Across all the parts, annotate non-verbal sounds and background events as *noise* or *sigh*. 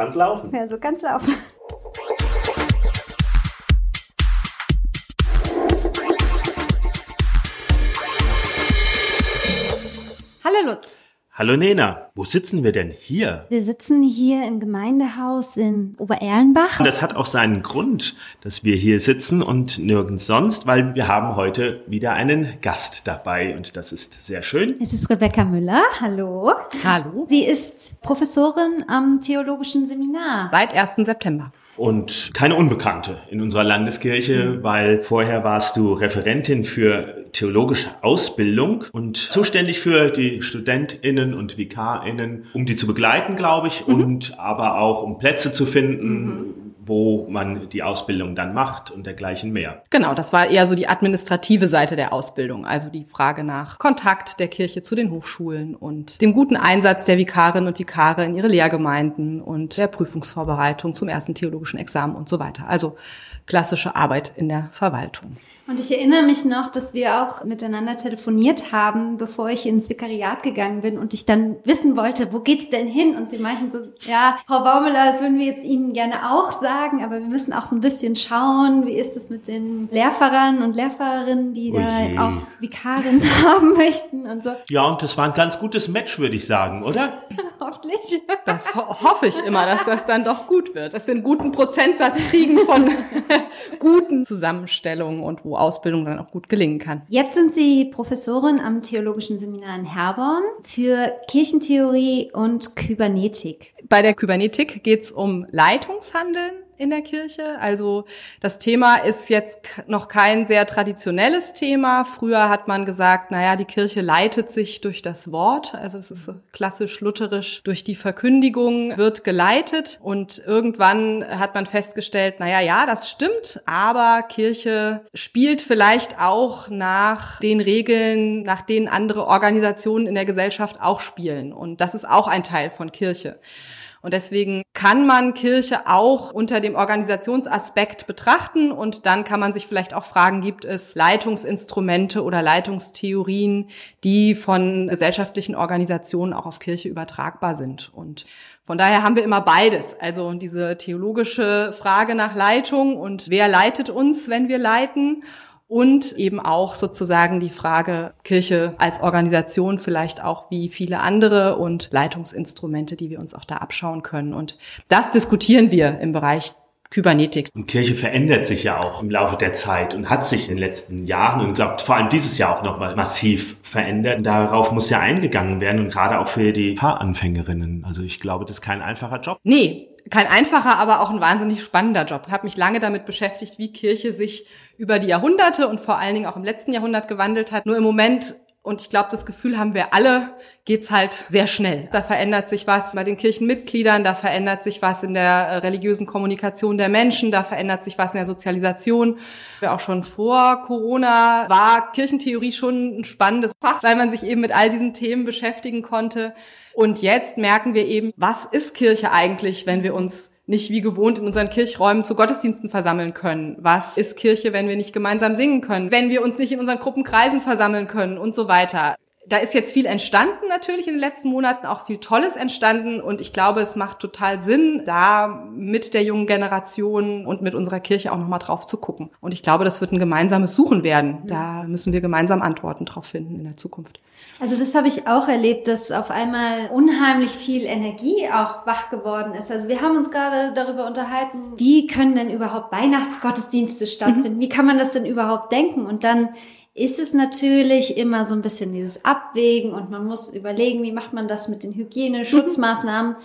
kann's laufen. Ja, so kann's laufen. Hallo Lutz. Hallo Nena, wo sitzen wir denn hier? Wir sitzen hier im Gemeindehaus in Obererlenbach. Und das hat auch seinen Grund, dass wir hier sitzen und nirgends sonst, weil wir haben heute wieder einen Gast dabei und das ist sehr schön. Es ist Rebecca Müller. Hallo. Hallo. Sie ist Professorin am Theologischen Seminar. Seit 1. September. Und keine Unbekannte in unserer Landeskirche, weil vorher warst du Referentin für theologische Ausbildung und zuständig für die StudentInnen und VikarInnen, um die zu begleiten, glaube ich, mhm. und aber auch um Plätze zu finden, mhm wo man die Ausbildung dann macht und dergleichen mehr. Genau, das war eher so die administrative Seite der Ausbildung, also die Frage nach Kontakt der Kirche zu den Hochschulen und dem guten Einsatz der Vikarinnen und Vikare in ihre Lehrgemeinden und der Prüfungsvorbereitung zum ersten theologischen Examen und so weiter. Also klassische Arbeit in der Verwaltung. Und ich erinnere mich noch, dass wir auch miteinander telefoniert haben, bevor ich ins Vikariat gegangen bin und ich dann wissen wollte, wo geht's denn hin? Und sie meinten so, ja, Frau Baumüller, das würden wir jetzt Ihnen gerne auch sagen, aber wir müssen auch so ein bisschen schauen, wie ist es mit den Lehrfahrern und Lehrfahrerinnen, die Oje. da auch Vikarin *laughs* haben möchten und so. Ja, und das war ein ganz gutes Match, würde ich sagen, oder? *laughs* Hoffentlich. Das ho hoffe ich immer, dass das dann doch gut wird, dass wir einen guten Prozentsatz kriegen von *laughs* guten Zusammenstellungen und wo Ausbildung dann auch gut gelingen kann. Jetzt sind Sie Professorin am Theologischen Seminar in Herborn für Kirchentheorie und Kybernetik. Bei der Kybernetik geht es um Leitungshandeln in der Kirche. Also das Thema ist jetzt noch kein sehr traditionelles Thema. Früher hat man gesagt, naja, die Kirche leitet sich durch das Wort. Also es ist klassisch lutherisch durch die Verkündigung wird geleitet. Und irgendwann hat man festgestellt, naja, ja, das stimmt, aber Kirche spielt vielleicht auch nach den Regeln, nach denen andere Organisationen in der Gesellschaft auch spielen. Und das ist auch ein Teil von Kirche. Und deswegen kann man Kirche auch unter dem Organisationsaspekt betrachten und dann kann man sich vielleicht auch fragen, gibt es Leitungsinstrumente oder Leitungstheorien, die von gesellschaftlichen Organisationen auch auf Kirche übertragbar sind. Und von daher haben wir immer beides. Also diese theologische Frage nach Leitung und wer leitet uns, wenn wir leiten und eben auch sozusagen die Frage Kirche als Organisation vielleicht auch wie viele andere und Leitungsinstrumente, die wir uns auch da abschauen können. Und das diskutieren wir im Bereich Kybernetik. Und Kirche verändert sich ja auch im Laufe der Zeit und hat sich in den letzten Jahren und glaubt vor allem dieses Jahr auch nochmal massiv verändert. Und darauf muss ja eingegangen werden und gerade auch für die Fahranfängerinnen. Also ich glaube, das ist kein einfacher Job. Nee, kein einfacher, aber auch ein wahnsinnig spannender Job. Ich habe mich lange damit beschäftigt, wie Kirche sich über die Jahrhunderte und vor allen Dingen auch im letzten Jahrhundert gewandelt hat. Nur im Moment und ich glaube, das Gefühl haben wir alle, geht's halt sehr schnell. Da verändert sich was bei den Kirchenmitgliedern, da verändert sich was in der äh, religiösen Kommunikation der Menschen, da verändert sich was in der Sozialisation. Auch schon vor Corona war Kirchentheorie schon ein spannendes Fach, weil man sich eben mit all diesen Themen beschäftigen konnte. Und jetzt merken wir eben, was ist Kirche eigentlich, wenn wir uns nicht wie gewohnt in unseren Kirchräumen zu Gottesdiensten versammeln können? Was ist Kirche, wenn wir nicht gemeinsam singen können? Wenn wir uns nicht in unseren Gruppenkreisen versammeln können und so weiter? Da ist jetzt viel entstanden natürlich in den letzten Monaten, auch viel Tolles entstanden und ich glaube, es macht total Sinn, da mit der jungen Generation und mit unserer Kirche auch nochmal drauf zu gucken. Und ich glaube, das wird ein gemeinsames Suchen werden. Da müssen wir gemeinsam Antworten drauf finden in der Zukunft. Also das habe ich auch erlebt, dass auf einmal unheimlich viel Energie auch wach geworden ist. Also wir haben uns gerade darüber unterhalten, wie können denn überhaupt Weihnachtsgottesdienste stattfinden? Mhm. Wie kann man das denn überhaupt denken? Und dann ist es natürlich immer so ein bisschen dieses Abwägen und man muss überlegen, wie macht man das mit den Hygieneschutzmaßnahmen. Mhm.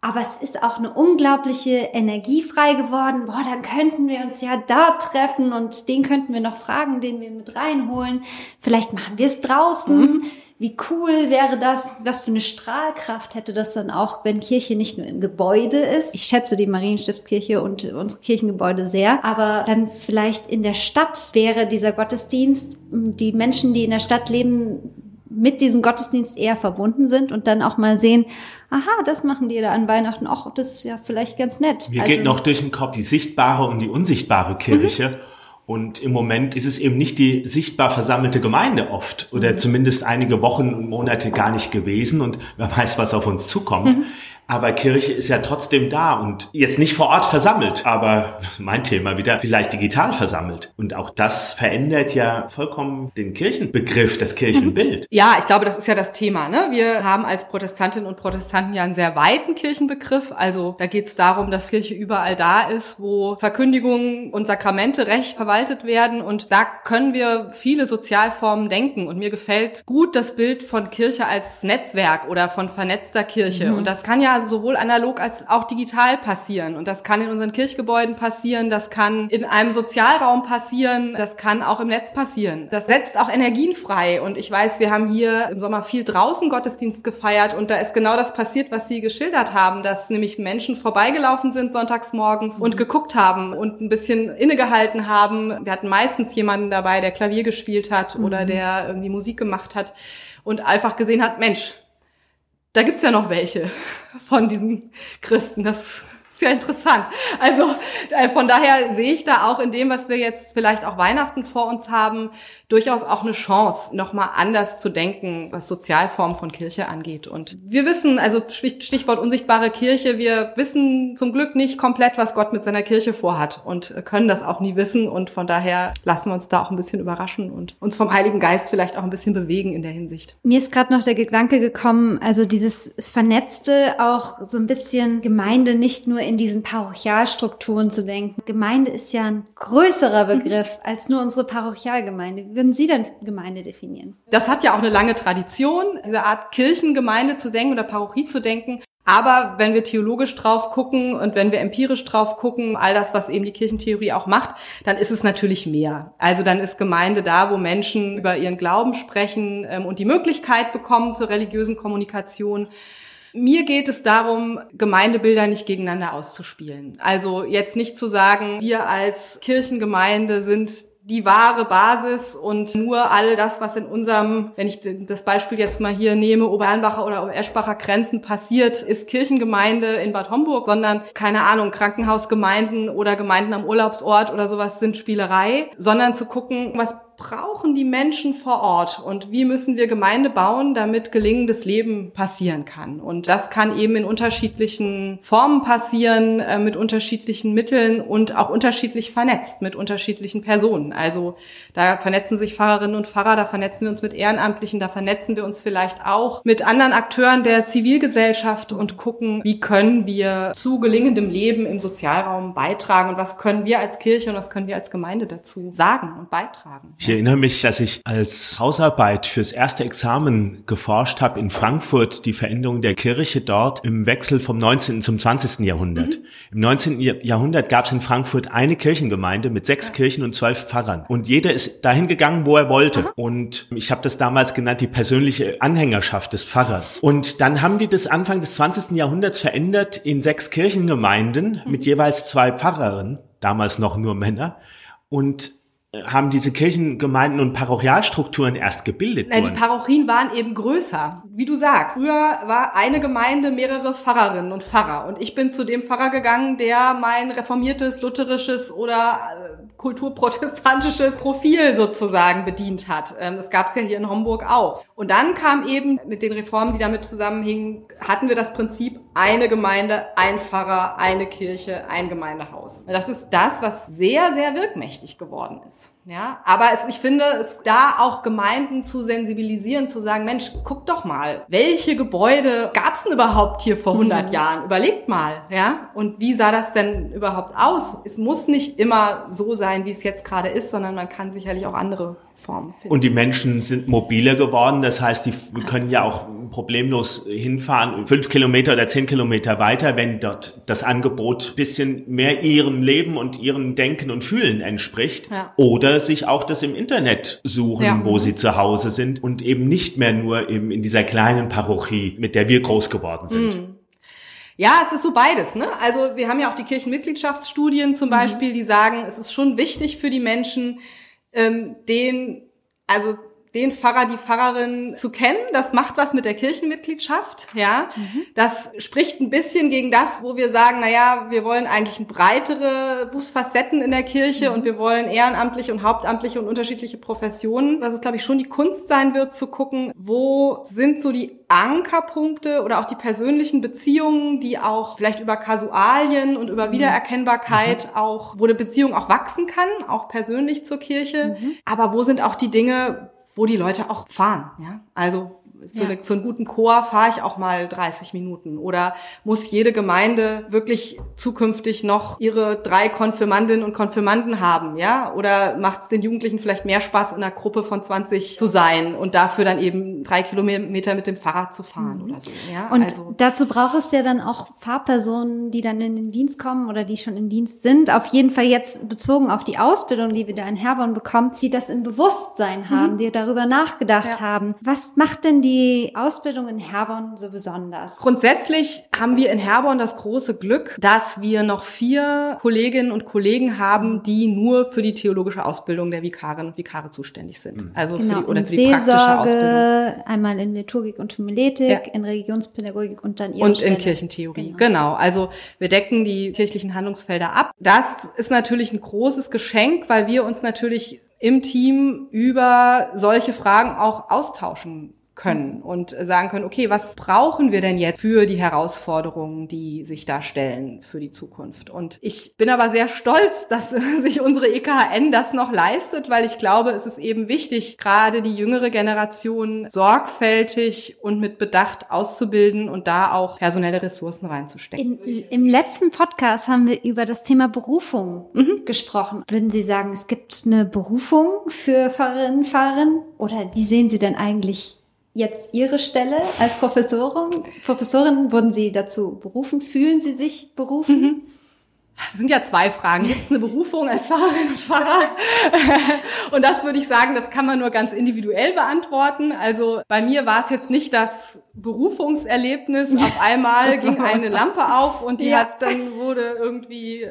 Aber es ist auch eine unglaubliche Energie frei geworden. Boah, dann könnten wir uns ja da treffen und den könnten wir noch fragen, den wir mit reinholen. Vielleicht machen wir es draußen. Mhm wie cool wäre das, was für eine Strahlkraft hätte das dann auch, wenn Kirche nicht nur im Gebäude ist. Ich schätze die Marienstiftskirche und unsere Kirchengebäude sehr, aber dann vielleicht in der Stadt wäre dieser Gottesdienst, die Menschen, die in der Stadt leben, mit diesem Gottesdienst eher verbunden sind und dann auch mal sehen, aha, das machen die da an Weihnachten, ach, das ist ja vielleicht ganz nett. Mir also, geht noch durch den Kopf die sichtbare und die unsichtbare Kirche. Mhm. Und im Moment ist es eben nicht die sichtbar versammelte Gemeinde oft oder mhm. zumindest einige Wochen und Monate gar nicht gewesen und wer weiß, was auf uns zukommt. Mhm. Aber Kirche ist ja trotzdem da und jetzt nicht vor Ort versammelt, aber *laughs* mein Thema wieder vielleicht digital versammelt. Und auch das verändert ja vollkommen den Kirchenbegriff, das Kirchenbild. *laughs* Ja, ich glaube, das ist ja das Thema. Ne? Wir haben als Protestantinnen und Protestanten ja einen sehr weiten Kirchenbegriff. Also da geht es darum, dass Kirche überall da ist, wo Verkündigungen und Sakramente recht verwaltet werden. Und da können wir viele Sozialformen denken. Und mir gefällt gut das Bild von Kirche als Netzwerk oder von vernetzter Kirche. Mhm. Und das kann ja sowohl analog als auch digital passieren. Und das kann in unseren Kirchgebäuden passieren, das kann in einem Sozialraum passieren, das kann auch im Netz passieren. Das setzt auch Energien frei. Und ich weiß, wir haben hier im Sommer viel draußen Gottesdienst gefeiert und da ist genau das passiert, was Sie geschildert haben, dass nämlich Menschen vorbeigelaufen sind sonntags morgens und mhm. geguckt haben und ein bisschen innegehalten haben. Wir hatten meistens jemanden dabei, der Klavier gespielt hat oder mhm. der irgendwie Musik gemacht hat und einfach gesehen hat, Mensch, da gibt's ja noch welche von diesen Christen. Das ja interessant. Also äh, von daher sehe ich da auch in dem, was wir jetzt vielleicht auch Weihnachten vor uns haben, durchaus auch eine Chance, nochmal anders zu denken, was Sozialformen von Kirche angeht. Und wir wissen, also Stichwort unsichtbare Kirche, wir wissen zum Glück nicht komplett, was Gott mit seiner Kirche vorhat und können das auch nie wissen. Und von daher lassen wir uns da auch ein bisschen überraschen und uns vom Heiligen Geist vielleicht auch ein bisschen bewegen in der Hinsicht. Mir ist gerade noch der Gedanke gekommen, also dieses Vernetzte auch so ein bisschen Gemeinde nicht nur in diesen Parochialstrukturen zu denken. Gemeinde ist ja ein größerer mhm. Begriff als nur unsere Parochialgemeinde. Wie würden Sie denn Gemeinde definieren? Das hat ja auch eine lange Tradition, diese Art Kirchengemeinde zu denken oder Parochie zu denken. Aber wenn wir theologisch drauf gucken und wenn wir empirisch drauf gucken, all das, was eben die Kirchentheorie auch macht, dann ist es natürlich mehr. Also dann ist Gemeinde da, wo Menschen über ihren Glauben sprechen ähm, und die Möglichkeit bekommen zur religiösen Kommunikation. Mir geht es darum, Gemeindebilder nicht gegeneinander auszuspielen. Also jetzt nicht zu sagen, wir als Kirchengemeinde sind die wahre Basis und nur all das, was in unserem, wenn ich das Beispiel jetzt mal hier nehme, Oberernbacher oder Obereschbacher Grenzen passiert, ist Kirchengemeinde in Bad Homburg, sondern keine Ahnung, Krankenhausgemeinden oder Gemeinden am Urlaubsort oder sowas sind Spielerei, sondern zu gucken, was brauchen die Menschen vor Ort und wie müssen wir Gemeinde bauen, damit gelingendes Leben passieren kann. Und das kann eben in unterschiedlichen Formen passieren, äh, mit unterschiedlichen Mitteln und auch unterschiedlich vernetzt mit unterschiedlichen Personen. Also da vernetzen sich Pfarrerinnen und Pfarrer, da vernetzen wir uns mit Ehrenamtlichen, da vernetzen wir uns vielleicht auch mit anderen Akteuren der Zivilgesellschaft und gucken, wie können wir zu gelingendem Leben im Sozialraum beitragen und was können wir als Kirche und was können wir als Gemeinde dazu sagen und beitragen. Ich erinnere mich, dass ich als Hausarbeit fürs erste Examen geforscht habe in Frankfurt, die Veränderung der Kirche dort im Wechsel vom 19. zum 20. Jahrhundert. Mhm. Im 19. Jahrhundert gab es in Frankfurt eine Kirchengemeinde mit sechs. Kirchen und zwölf Pfarrern. Und jeder ist dahin gegangen, wo er wollte. Aha. Und ich habe das damals genannt, die persönliche Anhängerschaft des Pfarrers. Und dann haben die das Anfang des 20. Jahrhunderts verändert in sechs Kirchengemeinden mhm. mit jeweils zwei Pfarrerinnen, damals noch nur Männer. Und haben diese Kirchengemeinden und Parochialstrukturen erst gebildet Nein, Die Parochien waren eben größer. Wie du sagst, früher war eine Gemeinde mehrere Pfarrerinnen und Pfarrer. Und ich bin zu dem Pfarrer gegangen, der mein reformiertes, lutherisches oder äh, kulturprotestantisches *laughs* Profil sozusagen bedient hat. Ähm, das gab es ja hier in Homburg auch. Und dann kam eben mit den Reformen, die damit zusammenhingen, hatten wir das Prinzip eine Gemeinde, ein Pfarrer, eine Kirche, ein Gemeindehaus. Das ist das, was sehr, sehr wirkmächtig geworden ist. Ja, aber es, ich finde, es da auch Gemeinden zu sensibilisieren, zu sagen, Mensch, guck doch mal, welche Gebäude gab es denn überhaupt hier vor 100 mhm. Jahren? Überlegt mal, ja? Und wie sah das denn überhaupt aus? Es muss nicht immer so sein, wie es jetzt gerade ist, sondern man kann sicherlich auch andere Form finden. Und die Menschen sind mobiler geworden. Das heißt, die können ja auch problemlos hinfahren, fünf Kilometer oder zehn Kilometer weiter, wenn dort das Angebot bisschen mehr ihrem Leben und ihrem Denken und Fühlen entspricht. Ja. Oder sich auch das im Internet suchen, ja. wo sie zu Hause sind und eben nicht mehr nur eben in dieser kleinen Parochie, mit der wir groß geworden sind. Mhm. Ja, es ist so beides. Ne? Also wir haben ja auch die Kirchenmitgliedschaftsstudien zum mhm. Beispiel, die sagen, es ist schon wichtig für die Menschen, ähm, den, also den Pfarrer, die Pfarrerin zu kennen. Das macht was mit der Kirchenmitgliedschaft, ja. Mhm. Das spricht ein bisschen gegen das, wo wir sagen, na ja, wir wollen eigentlich breitere Berufsfacetten in der Kirche mhm. und wir wollen ehrenamtliche und hauptamtliche und unterschiedliche Professionen. Dass es, glaube ich, schon die Kunst sein wird, zu gucken, wo sind so die Ankerpunkte oder auch die persönlichen Beziehungen, die auch vielleicht über Kasualien und über mhm. Wiedererkennbarkeit mhm. auch, wo eine Beziehung auch wachsen kann, auch persönlich zur Kirche. Mhm. Aber wo sind auch die Dinge, wo die Leute auch fahren, ja? Also für, ja. eine, für einen guten Chor fahre ich auch mal 30 Minuten. Oder muss jede Gemeinde wirklich zukünftig noch ihre drei Konfirmandinnen und Konfirmanden haben, ja? Oder macht es den Jugendlichen vielleicht mehr Spaß, in einer Gruppe von 20 zu sein und dafür dann eben drei Kilometer mit dem Fahrrad zu fahren mhm. oder so, ja? Und also, dazu braucht es ja dann auch Fahrpersonen, die dann in den Dienst kommen oder die schon im Dienst sind. Auf jeden Fall jetzt bezogen auf die Ausbildung, die wir da in Herborn bekommen, die das im Bewusstsein haben, mhm. die darüber nachgedacht ja. haben. Was macht denn die Ausbildung in Herborn so besonders? Grundsätzlich haben wir in Herborn das große Glück, dass wir noch vier Kolleginnen und Kollegen haben, die nur für die theologische Ausbildung der Vikarinnen und Vikare zuständig sind. Mhm. Also genau, für die, oder für die praktische Ausbildung. Einmal in Liturgik und Homiletik, ja. in Religionspädagogik und dann ihre Und Stelle. in Kirchentheorie. Genau. genau. Also wir decken die kirchlichen Handlungsfelder ab. Das ist natürlich ein großes Geschenk, weil wir uns natürlich im Team über solche Fragen auch austauschen können und sagen können, okay, was brauchen wir denn jetzt für die Herausforderungen, die sich da stellen für die Zukunft? Und ich bin aber sehr stolz, *laughs* dass sich unsere EKHN das noch leistet, weil ich glaube, es ist eben wichtig, gerade die jüngere Generation sorgfältig und mit Bedacht auszubilden und da auch personelle Ressourcen reinzustecken. In, Im letzten Podcast haben wir über das Thema Berufung mhm. gesprochen. Würden Sie sagen, es gibt eine Berufung für Fahrerinnen und Fahrer? Oder wie sehen Sie denn eigentlich jetzt Ihre Stelle als Professorin? Professorin wurden Sie dazu berufen? Fühlen Sie sich berufen? Mhm. Das sind ja zwei Fragen. Gibt es eine Berufung als Fahrerin und Fahrer? *laughs* und das würde ich sagen, das kann man nur ganz individuell beantworten. Also bei mir war es jetzt nicht das Berufungserlebnis. Auf einmal *laughs* ging eine Lampe auf und die ja. hat dann wurde irgendwie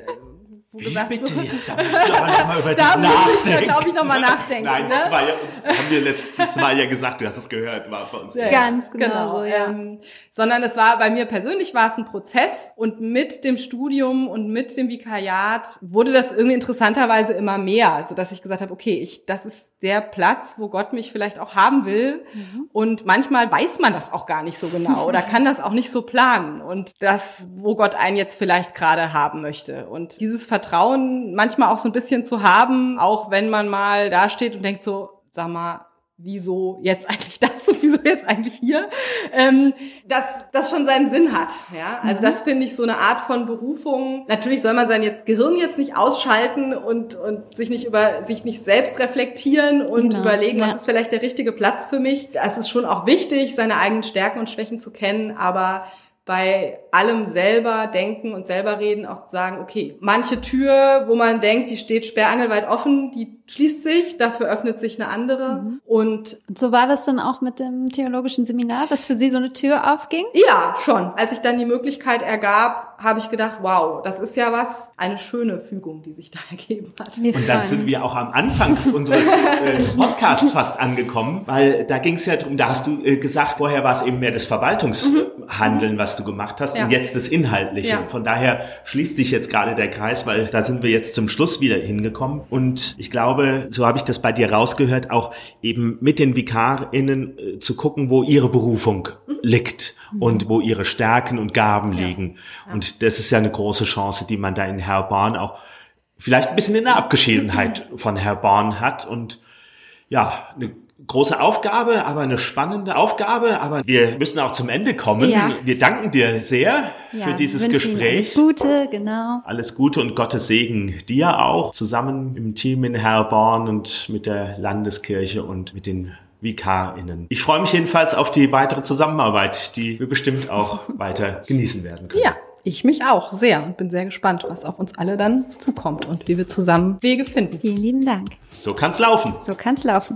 wo Wie gesagt bitte so, jetzt, da musst du aber nochmal über *laughs* da dich nachdenken. Da glaube ich nochmal nachdenken. Nein, ne? das war ja, das haben wir letztes Mal ja gesagt, du hast es gehört, war bei uns. Ja, Ganz genau, genau so, ja. Ähm, sondern es war bei mir persönlich war es ein Prozess und mit dem Studium und mit dem Vikariat wurde das irgendwie interessanterweise immer mehr, also dass ich gesagt habe, okay, ich das ist der Platz, wo Gott mich vielleicht auch haben will. Mhm. Und manchmal weiß man das auch gar nicht so genau oder *laughs* kann das auch nicht so planen. Und das, wo Gott einen jetzt vielleicht gerade haben möchte. Und dieses Vertrauen manchmal auch so ein bisschen zu haben, auch wenn man mal da steht und denkt so, sag mal, wieso jetzt eigentlich *laughs* das und wieso jetzt eigentlich hier, ähm, dass das schon seinen Sinn hat. Ja, also mhm. das finde ich so eine Art von Berufung. Natürlich soll man sein Gehirn jetzt nicht ausschalten und und sich nicht über sich nicht selbst reflektieren und genau. überlegen, ja. was ist vielleicht der richtige Platz für mich. Das ist schon auch wichtig, seine eigenen Stärken und Schwächen zu kennen, aber bei allem selber denken und selber reden auch sagen, okay, manche Tür, wo man denkt, die steht sperrangelweit offen, die schließt sich, dafür öffnet sich eine andere. Mhm. Und, und so war das dann auch mit dem theologischen Seminar, dass für Sie so eine Tür aufging? Ja, schon. Als sich dann die Möglichkeit ergab, habe ich gedacht, wow, das ist ja was, eine schöne Fügung, die sich da *laughs* ergeben hat. Wir und dann sind wir auch am Anfang *laughs* unseres äh, Podcasts fast angekommen, weil da ging es ja darum, da hast du äh, gesagt, vorher war es eben mehr das Verwaltungshandeln, mhm. Was du gemacht hast, ja. und jetzt das Inhaltliche. Ja. Von daher schließt sich jetzt gerade der Kreis, weil da sind wir jetzt zum Schluss wieder hingekommen. Und ich glaube, so habe ich das bei dir rausgehört, auch eben mit den VikarInnen äh, zu gucken, wo ihre Berufung mhm. liegt mhm. und wo ihre Stärken und Gaben ja. liegen. Und das ist ja eine große Chance, die man da in Herr Bahn auch vielleicht ein bisschen in der Abgeschiedenheit *laughs* von Herr Bahn hat und ja, eine große Aufgabe, aber eine spannende Aufgabe. Aber wir müssen auch zum Ende kommen. Ja. Wir danken dir sehr ja, für dieses Gespräch. alles Gute, genau. Alles Gute und Gottes Segen dir auch, zusammen im Team in Herborn und mit der Landeskirche und mit den VikarInnen. Ich freue mich jedenfalls auf die weitere Zusammenarbeit, die wir bestimmt auch *laughs* weiter genießen werden können. Ja. Ich mich auch sehr und bin sehr gespannt, was auf uns alle dann zukommt und wie wir zusammen Wege finden. Vielen lieben Dank. So kann's laufen. So kann's laufen.